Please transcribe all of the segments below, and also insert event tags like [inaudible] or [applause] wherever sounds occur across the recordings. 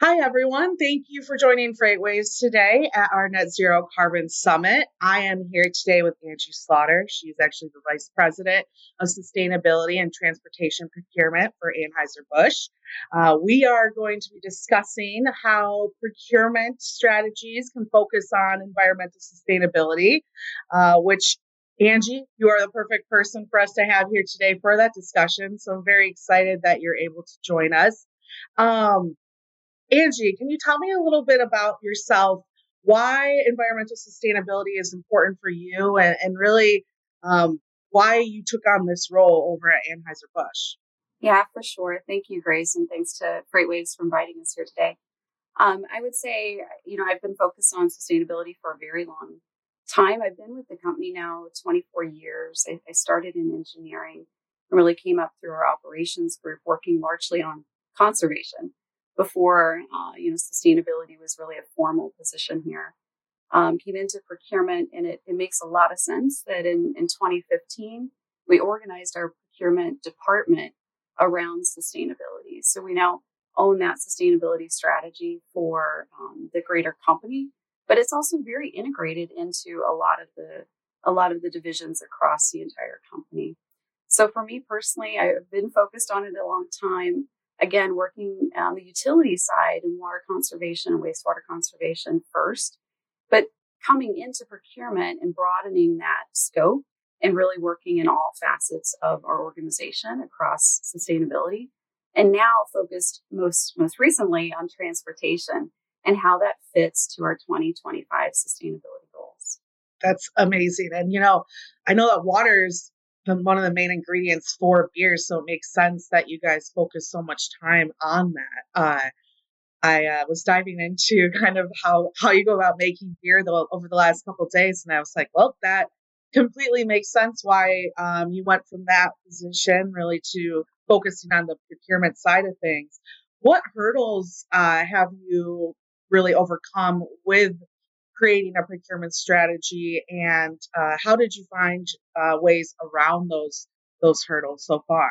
Hi, everyone. Thank you for joining FreightWaves today at our Net Zero Carbon Summit. I am here today with Angie Slaughter. She's actually the Vice President of Sustainability and Transportation Procurement for Anheuser-Busch. Uh, we are going to be discussing how procurement strategies can focus on environmental sustainability, uh, which Angie, you are the perfect person for us to have here today for that discussion. So I'm very excited that you're able to join us. Um, Angie, can you tell me a little bit about yourself? Why environmental sustainability is important for you, and, and really um, why you took on this role over at Anheuser-Busch? Yeah, for sure. Thank you, Grace, and thanks to Great FreightWaves for inviting us here today. Um, I would say, you know, I've been focused on sustainability for a very long time. I've been with the company now 24 years. I, I started in engineering and really came up through our operations group, working largely on conservation before uh, you know sustainability was really a formal position here. Um, came into procurement, and it, it makes a lot of sense that in, in 2015 we organized our procurement department around sustainability. So we now own that sustainability strategy for um, the greater company, but it's also very integrated into a lot of the a lot of the divisions across the entire company. So for me personally, I've been focused on it a long time again, working on the utility side and water conservation and wastewater conservation first, but coming into procurement and broadening that scope and really working in all facets of our organization across sustainability. And now focused most, most recently on transportation and how that fits to our 2025 sustainability goals. That's amazing. And, you know, I know that water is one of the main ingredients for beer, so it makes sense that you guys focus so much time on that. Uh, I uh, was diving into [laughs] kind of how how you go about making beer the, over the last couple days, and I was like, well, that completely makes sense why um, you went from that position really to focusing on the procurement side of things. What hurdles uh, have you really overcome with creating a procurement strategy and uh, how did you find uh, ways around those those hurdles so far?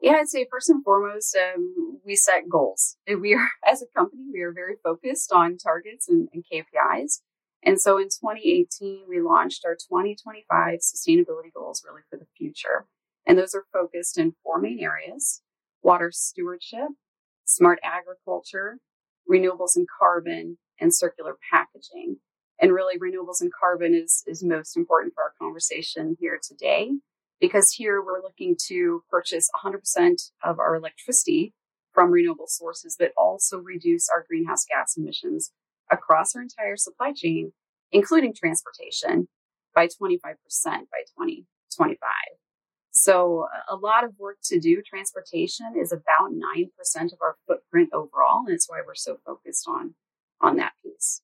Yeah i'd say first and foremost um, we set goals. We are [laughs] as a company we are very focused on targets and, and kpis and so in 2018 we launched our 2025 sustainability goals really for the future. And those are focused in four main areas water stewardship smart agriculture renewables and carbon and circular packaging and really, renewables and carbon is, is most important for our conversation here today, because here we're looking to purchase 100% of our electricity from renewable sources, but also reduce our greenhouse gas emissions across our entire supply chain, including transportation, by 25% by 2025. So uh, a lot of work to do. Transportation is about 9% of our footprint overall. And it's why we're so focused on, on that piece.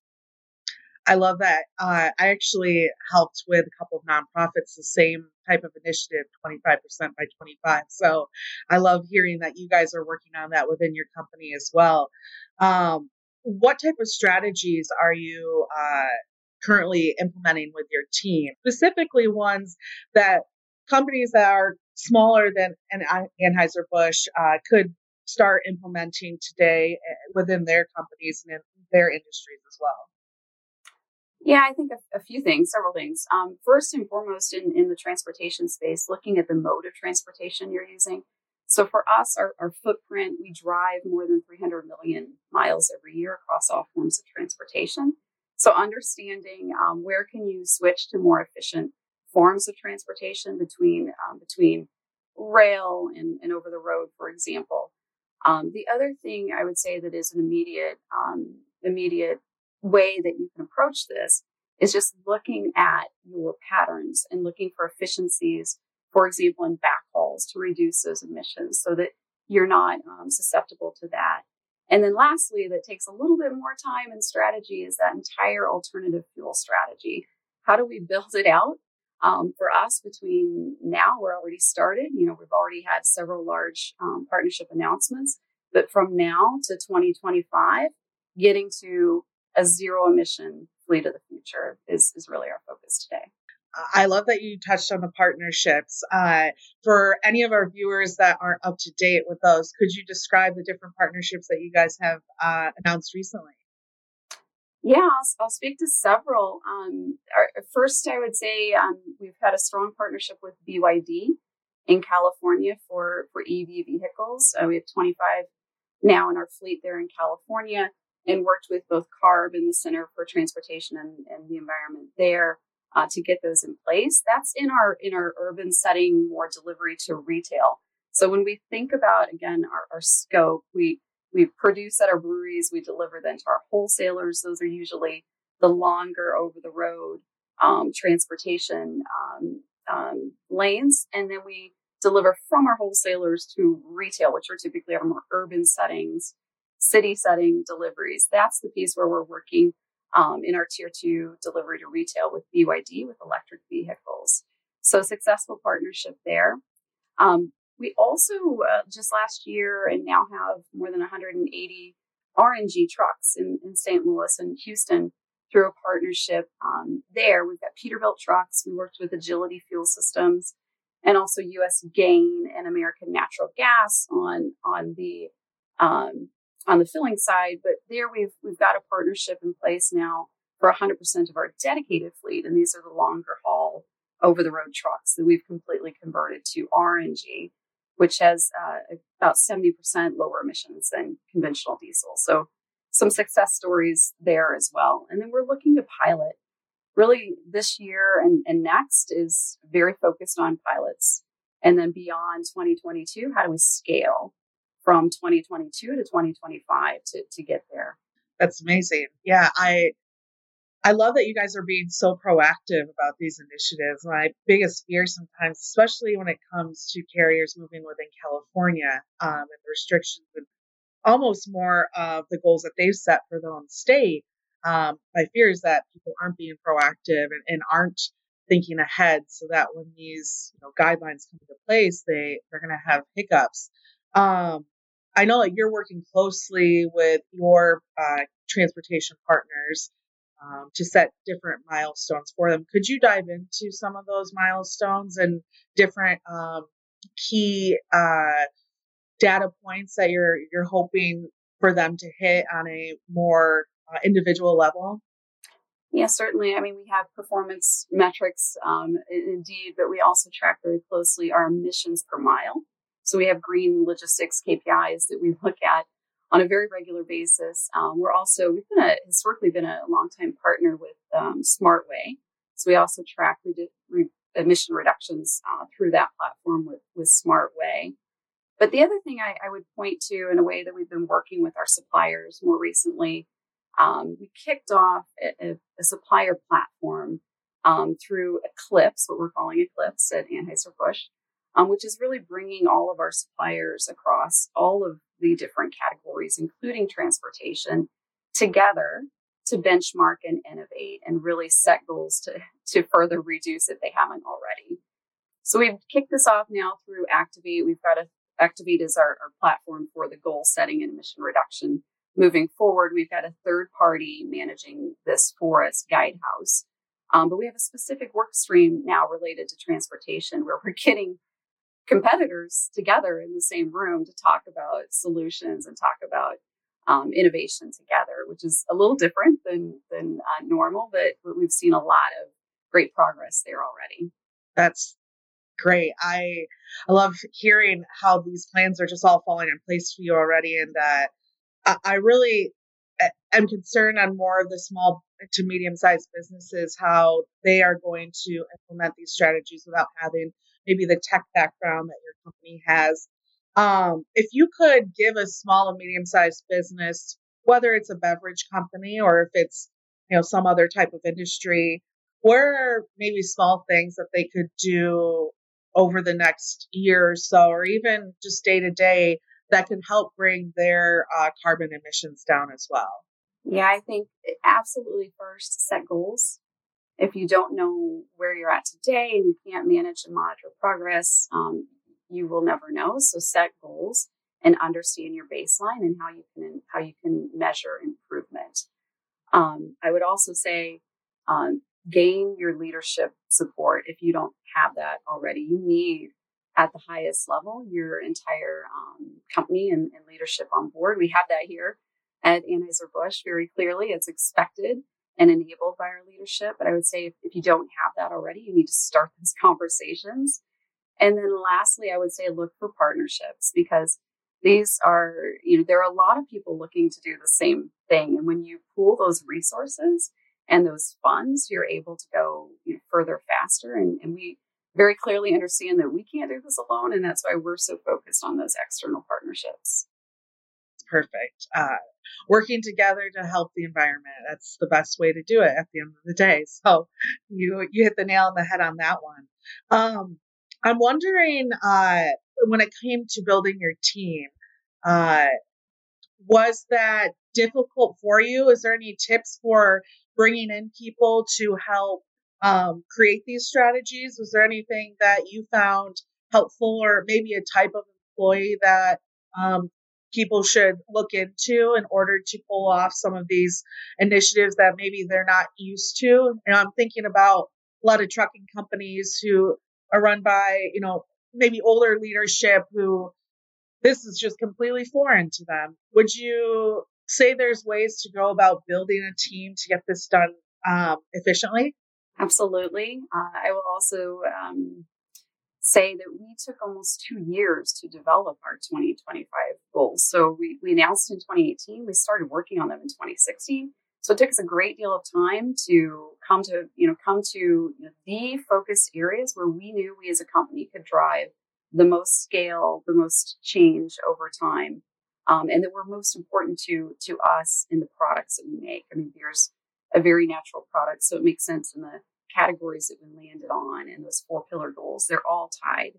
I love that. Uh, I actually helped with a couple of nonprofits, the same type of initiative, 25% by 25. So I love hearing that you guys are working on that within your company as well. Um, what type of strategies are you uh, currently implementing with your team? Specifically, ones that companies that are smaller than an Anheuser-Busch uh, could start implementing today eh, within their companies and in their industries as well. Yeah, I think a, a few things, several things. Um, first and foremost, in, in the transportation space, looking at the mode of transportation you're using. So for us, our, our footprint, we drive more than 300 million miles every year across all forms of transportation. So understanding um, where can you switch to more efficient forms of transportation between um, between rail and, and over the road, for example. Um, the other thing I would say that is an immediate um, immediate way that you can approach this is just looking at your patterns and looking for efficiencies, for example, in backhauls to reduce those emissions so that you're not um, susceptible to that. And then lastly, that takes a little bit more time and strategy is that entire alternative fuel strategy. How do we [laughs] build it out? Um, for us, between now, we're already started. You know, we've already had several large um, partnership announcements, but from now to 2025, getting to a zero emission fleet of the future is, is really our focus today. I love that you touched on the partnerships. Uh, for any of our viewers that aren't up to date with those, could you describe the different partnerships that you guys have uh, announced recently? Yeah, I'll, I'll speak to several. Um, our, first, I would say um, we've had a strong partnership with BYD in California for, for EV vehicles. Uh, we have 25 now in our fleet there in California and worked with both CARB and the Center for Transportation and, and the Environment there uh, to get those in place. That's in our in our urban setting, more delivery to retail. So when we think about again our, our scope, we we produce at our breweries, we deliver them to our wholesalers. Those are usually the longer over the road um, transportation um, um, lanes, and then we deliver from our wholesalers to retail, which are typically our more urban settings, city setting deliveries. That's the piece where we're working um, in our tier two delivery to retail with BYD with electric vehicles. So successful partnership there. Um, we also uh, just last year and now have more than 180 RNG trucks in, in St. Louis and Houston through a partnership um, there. We've got Peterbilt trucks. We worked with Agility Fuel Systems and also U.S. Gain and American Natural Gas on on the um, on the filling side. But there we've we've got a partnership in place now for 100% of our dedicated fleet, and these are the longer haul over the road trucks that we've completely converted to RNG, which has uh, about 70% lower emissions than conventional diesel. So some success stories there as well. And then we're looking to pilot really this year and, and next is very focused on pilots. And then beyond 2022, how do we scale from 2022 to 2025 to, to get there? That's amazing. Yeah, I I love that you guys are being so proactive about these initiatives. My biggest fear sometimes, especially when it comes to carriers moving within California um, and the restrictions and almost more of the goals that they've set for their own state, um, my fear is that people aren't being proactive and, and aren't thinking ahead so that when these you know, guidelines come into place, they, they're going to have hiccups. Um, I know that you're working closely with your uh, transportation partners um, to set different milestones for them. Could you dive into some of those milestones and different um, key uh, data points that you're you're hoping for them to hit on a more uh, individual level? Yeah, certainly. I mean, we have performance metrics, um, indeed, but we also track very closely our emissions per mile. So we have green logistics KPIs that we look at on a very regular basis. Um, we're also we've been a historically been a long time partner with um, SmartWay, so we also track re- emission reductions uh, through that platform with with SmartWay. But the other thing I, I, would point to in a way that we've been working with our suppliers more recently um, we kicked off a, a supplier platform um, through Eclipse, what we're calling Eclipse at Anheuser-Busch, um, which is really bringing all of our suppliers across all of the different categories, including transportation, together to benchmark and innovate and really set goals to, to further reduce if they haven't already. So we've kicked this off now through Activate. We've got a Activate is our, our platform for the goal setting and emission reduction moving forward, we've got a third party managing this for us, Guidehouse. Um, but we have a specific work stream now related to transportation where we're [laughs] getting competitors together in the same room to talk about solutions and talk about um, innovation together, which is a little different than than uh, normal, but, but we've seen a lot of great progress there already. That's great. I I love hearing how these plans are just all falling in place for you already, and uh, I really am concerned on more of the small to medium sized businesses, how they are going to implement these strategies without having maybe the tech background that your company has. Um, if you could give a small and medium sized business, whether it's a beverage company or if it's you know some other type of industry, where are maybe small things that they could do over the next year or so, or even just day to day that can help bring their uh, carbon emissions down as well? Yeah, I think absolutely first set goals. If you don't know where you're at today and you can't manage and monitor progress, um, you will never know. So set goals and understand your baseline and how you can how you can measure improvement. Um, I would also say um, gain your leadership support if you don't have that already. You need at the highest level your entire um, company and, and, leadership on board. We have that here at Anheuser-Busch very clearly. It's expected and enabled by our leadership. But I would say if, if you don't have that already, you need to start those [laughs] conversations. And then lastly, I would say look for partnerships because these are, you know, there are a lot of people looking to do the same thing. And when you pool those resources and those funds, you're able to go you know, further faster. And, and we very clearly understand that we can't do this alone. And that's why we're so focused on those external partnerships. Perfect. Uh, working together to help the environment. That's the best way to do it at the end of the day. [laughs] So you you hit the nail on the head on that one. Um, I'm wondering uh, when it came to building your team, uh, was that difficult for you? Is there any tips for bringing in people to help um, create these strategies? Was there anything that you found helpful, or maybe a type of employee that um, people should look into in order to pull off some of these initiatives that maybe they're not used to? And I'm thinking about a lot of trucking companies who are run by, you know, maybe older leadership who this is just completely foreign to them. Would you say there's ways to go about building a team to get this done um, efficiently? Absolutely. Uh, I will also um, say that we took almost two years to develop our 2025 goals. So we, we announced in 2018, we started working on them in 2016. So it took us a great deal of time to come to, you know, come to the focused areas where we knew we as a company could drive the most scale, the most change over time, um, and that were most important to to us in the products that we make. I mean, beer's a very natural product, so it makes sense in the categories that we landed on and those four pillar goals. They're all tied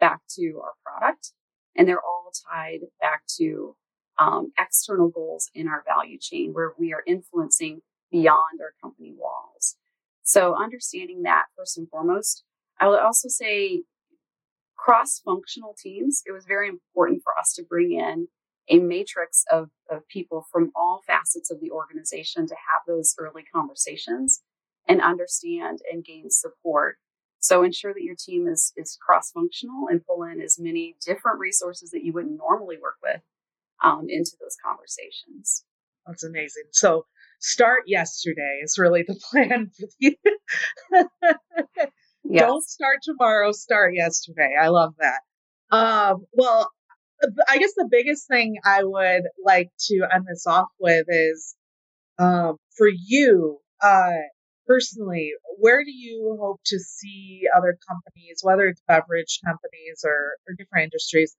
back to our product, and they're all tied back to um, external goals in our value chain where we are influencing beyond our company walls. So understanding that first and foremost, I would also say cross functional teams. It was very important for us to bring in a matrix of, of people from all facets of the organization to have those early conversations and understand and gain support. So ensure that your team is, is cross functional and pull in as many different resources that you wouldn't normally work with um, into those conversations. That's amazing. So start yesterday is really the [laughs] plan for you. yes. Don't start tomorrow, start yesterday. I love that. Um, well, I guess the biggest thing I would like to end this off with is um, for you uh, personally, where do you hope to see other companies, whether it's beverage companies or, or different industries,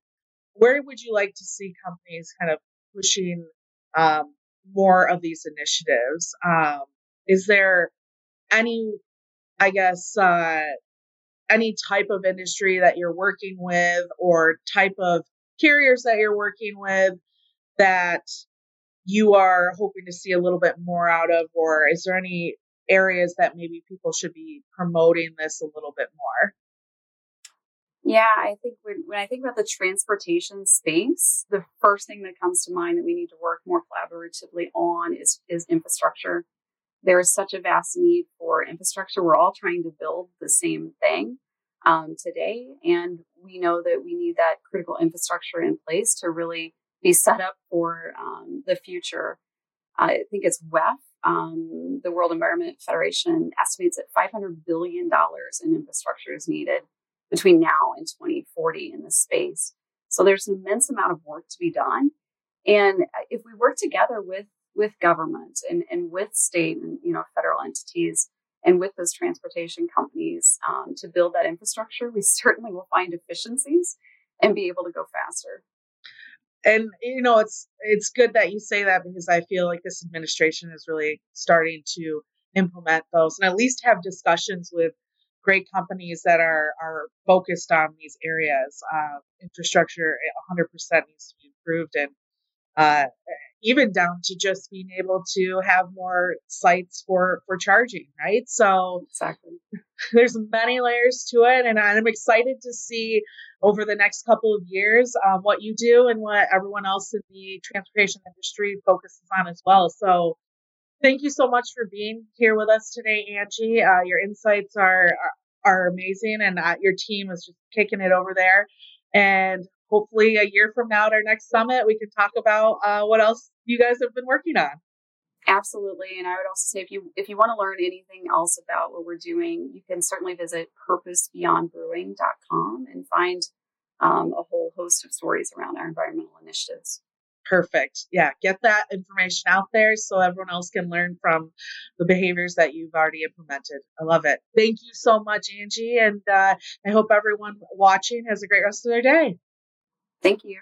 where would you like to see companies kind of pushing um, more of these initiatives? Um, is there any, I guess, uh, any type of industry that you're working with or type of carriers that you're working with that you are hoping to see a little bit more out of, or is there any areas that maybe people should be promoting this a little bit more? Yeah, I think when, when I think about the transportation space, the first thing that comes to mind that we need to work more collaboratively on is, is infrastructure. There is such a vast need for infrastructure. We're all trying to build the same thing um, today, and we know that we need that critical infrastructure in place to really be set up for um, the future. I think it's WEF, um, the World Environment Federation, estimates that $500 billion in infrastructure is needed between now and 2040 in this space. So there's an immense amount of work to be done. And if we work together with with government and, and with state and you know federal entities and with those transportation companies um, to build that infrastructure, we certainly will find efficiencies and be able to go faster. And you know, it's it's good that you say that because I feel like this administration is really starting to implement those and at least have discussions with great companies that are are focused on these areas. Uh, infrastructure 100% needs to be improved, and uh, even down to just being able to have more sites for for charging. Right. So exactly, [laughs] there's many layers to it, and I'm excited to see over the next couple of years um, what you do and what everyone else in the transportation industry focuses on as well. So Thank you so much for being here with us today, Angie. Uh, your insights are, are, amazing, and uh, your team is just kicking it over there. And hopefully, a year from now at our next summit, we can talk about uh, what else you guys have been working on. Absolutely, and I would also say if you if you want to learn anything else about what we're doing, you can certainly visit purposebeyondbrewing.com and find um, a whole host of stories around our environmental initiatives. Perfect. Yeah, get that information out there so everyone else can learn from the behaviors that you've already implemented. I love it. Thank you so much, Angie. And uh, I hope everyone watching has a great rest of their day. Thank you.